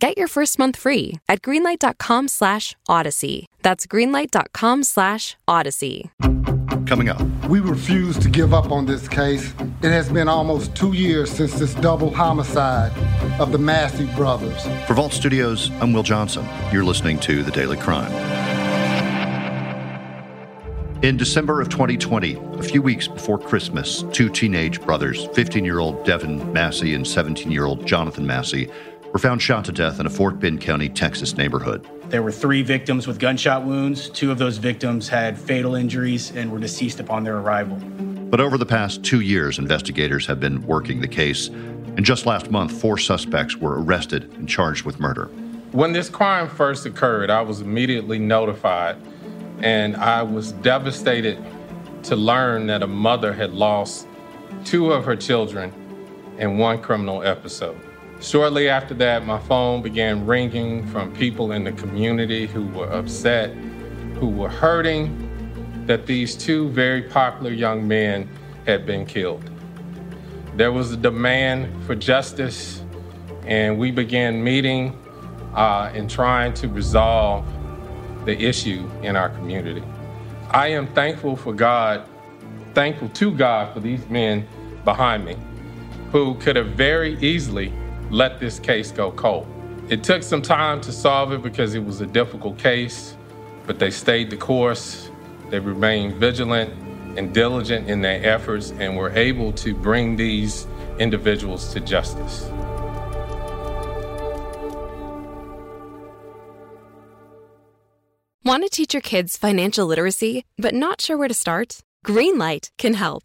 Get your first month free at greenlight.com slash odyssey. That's greenlight.com slash odyssey. Coming up. We refuse to give up on this case. It has been almost two years since this double homicide of the Massey brothers. For Vault Studios, I'm Will Johnson. You're listening to The Daily Crime. In December of 2020, a few weeks before Christmas, two teenage brothers, 15 year old Devin Massey and 17 year old Jonathan Massey, were found shot to death in a Fort Bend County, Texas neighborhood. There were three victims with gunshot wounds. Two of those victims had fatal injuries and were deceased upon their arrival. But over the past two years, investigators have been working the case. And just last month, four suspects were arrested and charged with murder. When this crime first occurred, I was immediately notified, and I was devastated to learn that a mother had lost two of her children in one criminal episode. Shortly after that, my phone began ringing from people in the community who were upset, who were hurting that these two very popular young men had been killed. There was a demand for justice, and we began meeting uh, and trying to resolve the issue in our community. I am thankful for God, thankful to God for these men behind me who could have very easily let this case go cold. It took some time to solve it because it was a difficult case, but they stayed the course. They remained vigilant and diligent in their efforts and were able to bring these individuals to justice. Want to teach your kids financial literacy, but not sure where to start? Greenlight can help.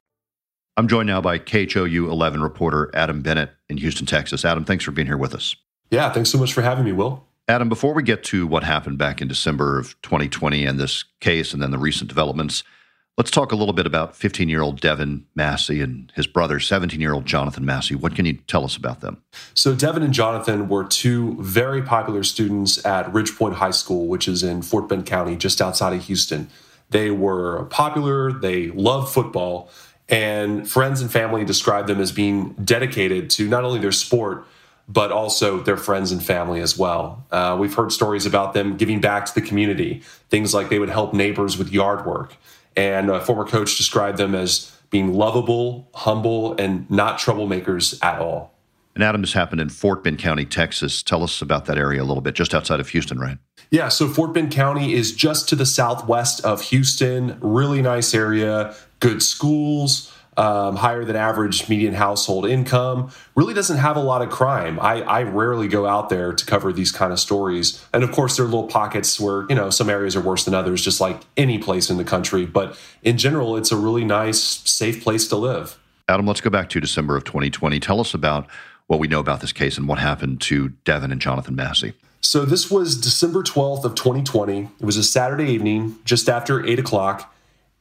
I'm joined now by KHOU 11 reporter Adam Bennett in Houston, Texas. Adam, thanks for being here with us. Yeah, thanks so much for having me, Will. Adam, before we get to what happened back in December of 2020 and this case and then the recent developments, let's talk a little bit about 15 year old Devin Massey and his brother, 17 year old Jonathan Massey. What can you tell us about them? So, Devin and Jonathan were two very popular students at Ridgepoint High School, which is in Fort Bend County, just outside of Houston. They were popular, they loved football and friends and family describe them as being dedicated to not only their sport, but also their friends and family as well. Uh, we've heard stories about them giving back to the community, things like they would help neighbors with yard work. And a former coach described them as being lovable, humble, and not troublemakers at all. And Adam, this happened in Fort Bend County, Texas. Tell us about that area a little bit, just outside of Houston, right? Yeah, so Fort Bend County is just to the southwest of Houston. Really nice area, good schools, um, higher than average median household income. Really doesn't have a lot of crime. I, I rarely go out there to cover these kind of stories. And of course, there are little pockets where, you know, some areas are worse than others, just like any place in the country. But in general, it's a really nice, safe place to live. Adam, let's go back to December of 2020. Tell us about what we know about this case and what happened to Devin and Jonathan Massey. So this was December 12th of 2020. It was a Saturday evening, just after 8 o'clock.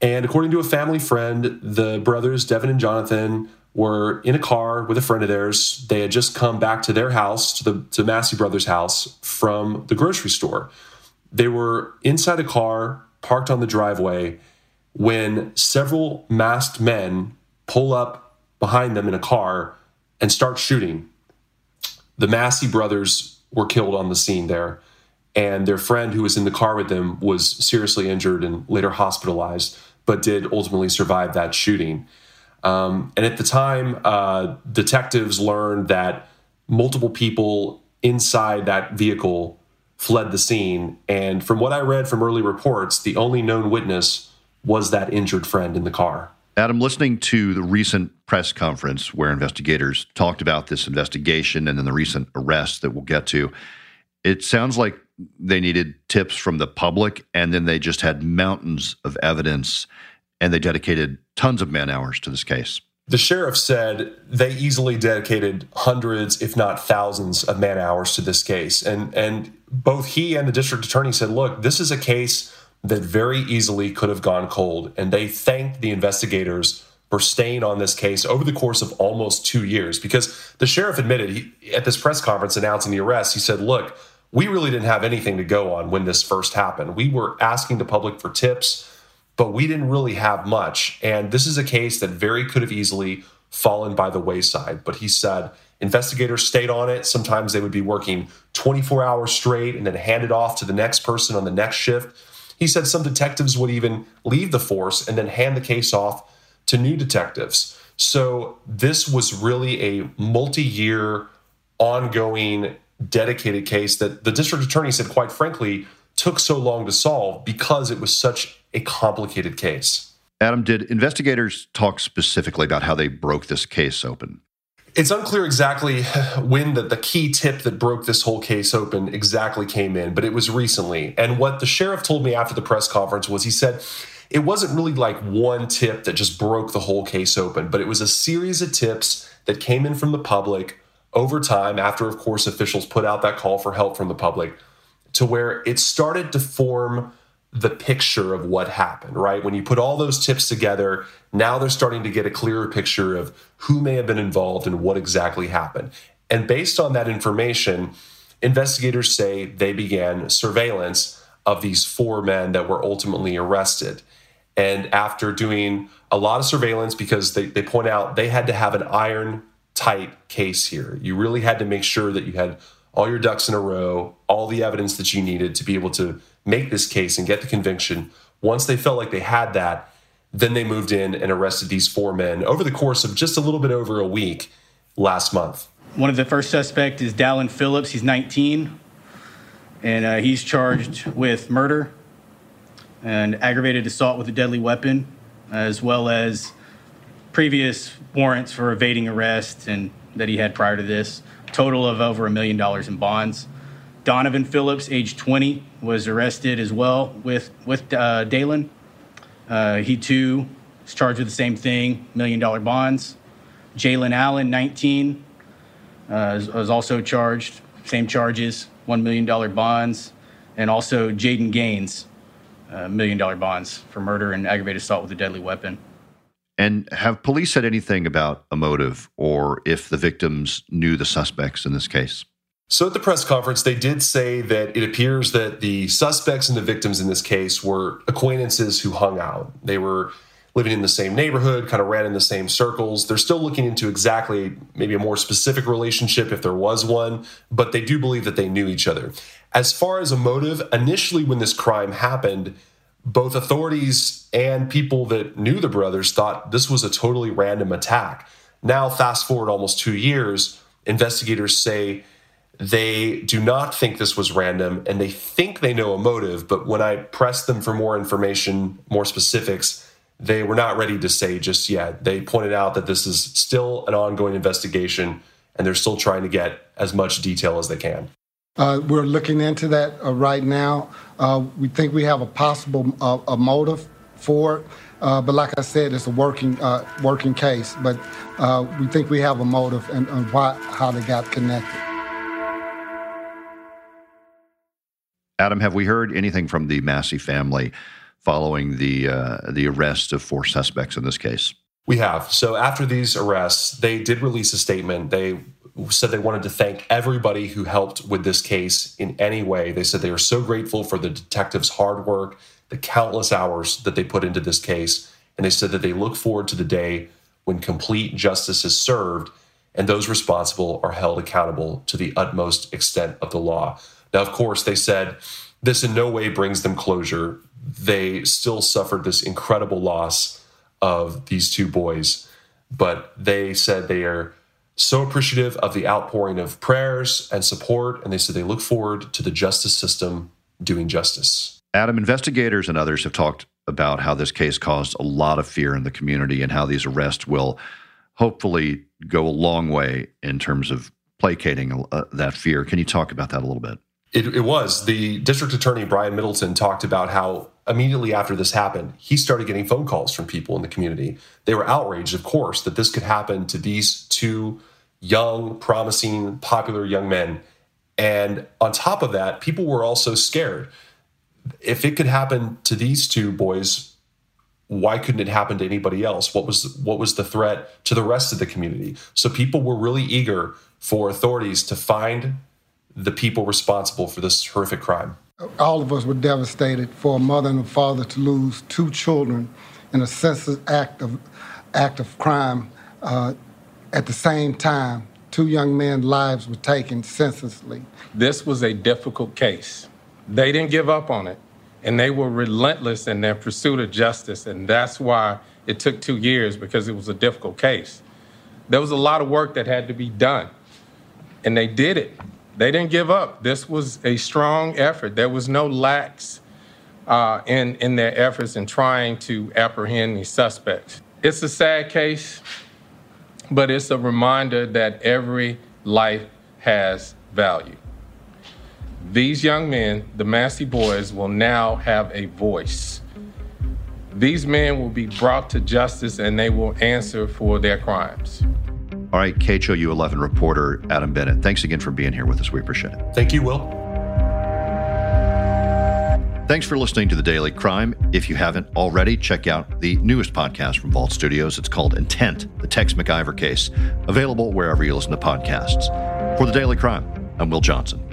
And according to a family friend, the brothers, Devin and Jonathan, were in a car with a friend of theirs. They had just come back to their house, to the to Massey Brothers' house from the grocery store. They were inside a car parked on the driveway when several masked men pull up behind them in a car and start shooting. The Massey brothers were killed on the scene there, and their friend who was in the car with them was seriously injured and later hospitalized, but did ultimately survive that shooting. Um, and at the time, uh, detectives learned that multiple people inside that vehicle fled the scene. And from what I read from early reports, the only known witness was that injured friend in the car. Adam, listening to the recent press conference where investigators talked about this investigation and then the recent arrest that we'll get to, it sounds like they needed tips from the public and then they just had mountains of evidence and they dedicated tons of man hours to this case. The sheriff said they easily dedicated hundreds, if not thousands, of man hours to this case. And, and both he and the district attorney said, look, this is a case that very easily could have gone cold. And they thanked the investigators for staying on this case over the course of almost two years because the sheriff admitted he, at this press conference announcing the arrest, he said, look, we really didn't have anything to go on when this first happened. We were asking the public for tips but we didn't really have much. And this is a case that very could have easily fallen by the wayside. But he said investigators stayed on it. Sometimes they would be working 24 hours straight and then hand it off to the next person on the next shift. He said some detectives would even leave the force and then hand the case off to new detectives. So this was really a multi year, ongoing, dedicated case that the district attorney said, quite frankly, took so long to solve because it was such a complicated case. Adam, did investigators talk specifically about how they broke this case open? It's unclear exactly when the, the key tip that broke this whole case open exactly came in, but it was recently. And what the sheriff told me after the press conference was he said it wasn't really like one tip that just broke the whole case open, but it was a series of tips that came in from the public over time, after, of course, officials put out that call for help from the public, to where it started to form the picture of what happened, right? When you put all those tips together, now they're starting to get a clearer picture of who may have been involved and what exactly happened. And based on that information, investigators say they began surveillance of these four men that were ultimately arrested. And after doing a lot of surveillance, because they, they point out they had to have an iron tight case here, you really had to make sure that you had all your ducks in a row, all the evidence that you needed to be able to make this case and get the conviction. Once they felt like they had that, then they moved in and arrested these four men over the course of just a little bit over a week last month. One of the first suspects is Dallin Phillips. He's 19, and uh, he's charged with murder and aggravated assault with a deadly weapon, as well as previous warrants for evading arrest and that he had prior to this. Total of over a million dollars in bonds. Donovan Phillips, age 20, was arrested as well with with uh, Dalen. Uh, he too is charged with the same thing, million dollar bonds. Jalen Allen, 19, uh, was also charged, same charges, one million dollar bonds, and also Jaden Gaines, uh, million dollar bonds for murder and aggravated assault with a deadly weapon. And have police said anything about a motive or if the victims knew the suspects in this case? So at the press conference, they did say that it appears that the suspects and the victims in this case were acquaintances who hung out. They were living in the same neighborhood, kind of ran in the same circles. They're still looking into exactly maybe a more specific relationship if there was one, but they do believe that they knew each other. As far as a motive, initially when this crime happened, both authorities and people that knew the brothers thought this was a totally random attack. Now, fast forward almost two years, investigators say they do not think this was random and they think they know a motive, but when I pressed them for more information, more specifics, they were not ready to say just yet. They pointed out that this is still an ongoing investigation and they're still trying to get as much detail as they can. Uh, we're looking into that uh, right now. Uh, we think we have a possible uh, a motive for it, uh, but like I said, it's a working uh, working case. But we think we have a motive and, and why how they got connected. Adam, have we heard anything from the Massey family following the uh, the arrest of four suspects in this case? We have. So after these arrests, they did release a statement. They said they wanted to thank everybody who helped with this case in any way. They said they are so grateful for the detectives' hard work, the countless hours that they put into this case, and they said that they look forward to the day when complete justice is served and those responsible are held accountable to the utmost extent of the law. Now, of course, they said this in no way brings them closure. They still suffered this incredible loss of these two boys, but they said they are so appreciative of the outpouring of prayers and support, and they said they look forward to the justice system doing justice. Adam, investigators and others have talked about how this case caused a lot of fear in the community and how these arrests will hopefully go a long way in terms of placating uh, that fear. Can you talk about that a little bit? It, it, was. The district attorney, Brian Middleton, talked about how immediately after this happened, he started getting phone calls from people in the community. They were outraged, of course, that this could happen to these two young, promising, popular young men. And on top of that, people were also scared. If it could happen to these two boys, why couldn't it happen to anybody else? What was what was the threat to the rest of the community? So people were really eager for authorities to find the people responsible for this horrific crime. All of us were devastated for a mother and a father to lose two children in a senseless act of act of crime. Uh, at the same time, two young men's lives were taken senselessly. This was a difficult case. They didn't give up on it, and they were relentless in their pursuit of justice, and that's why it took two years because it was a difficult case. There was a lot of work that had to be done, and they did it. They didn't give up. This was a strong effort. There was no lax uh, in, in their efforts in trying to apprehend these suspects. It's a sad case but it's a reminder that every life has value. These young men, the Massey boys, will now have a voice. These men will be brought to justice and they will answer for their crimes. All right, KHOU 11 reporter Adam Bennett, thanks again for being here with us. We appreciate it. Thank you, Will. Thanks for listening to The Daily Crime. If you haven't already, check out the newest podcast from Vault Studios. It's called Intent, the Tex McIver case, available wherever you listen to podcasts. For The Daily Crime, I'm Will Johnson.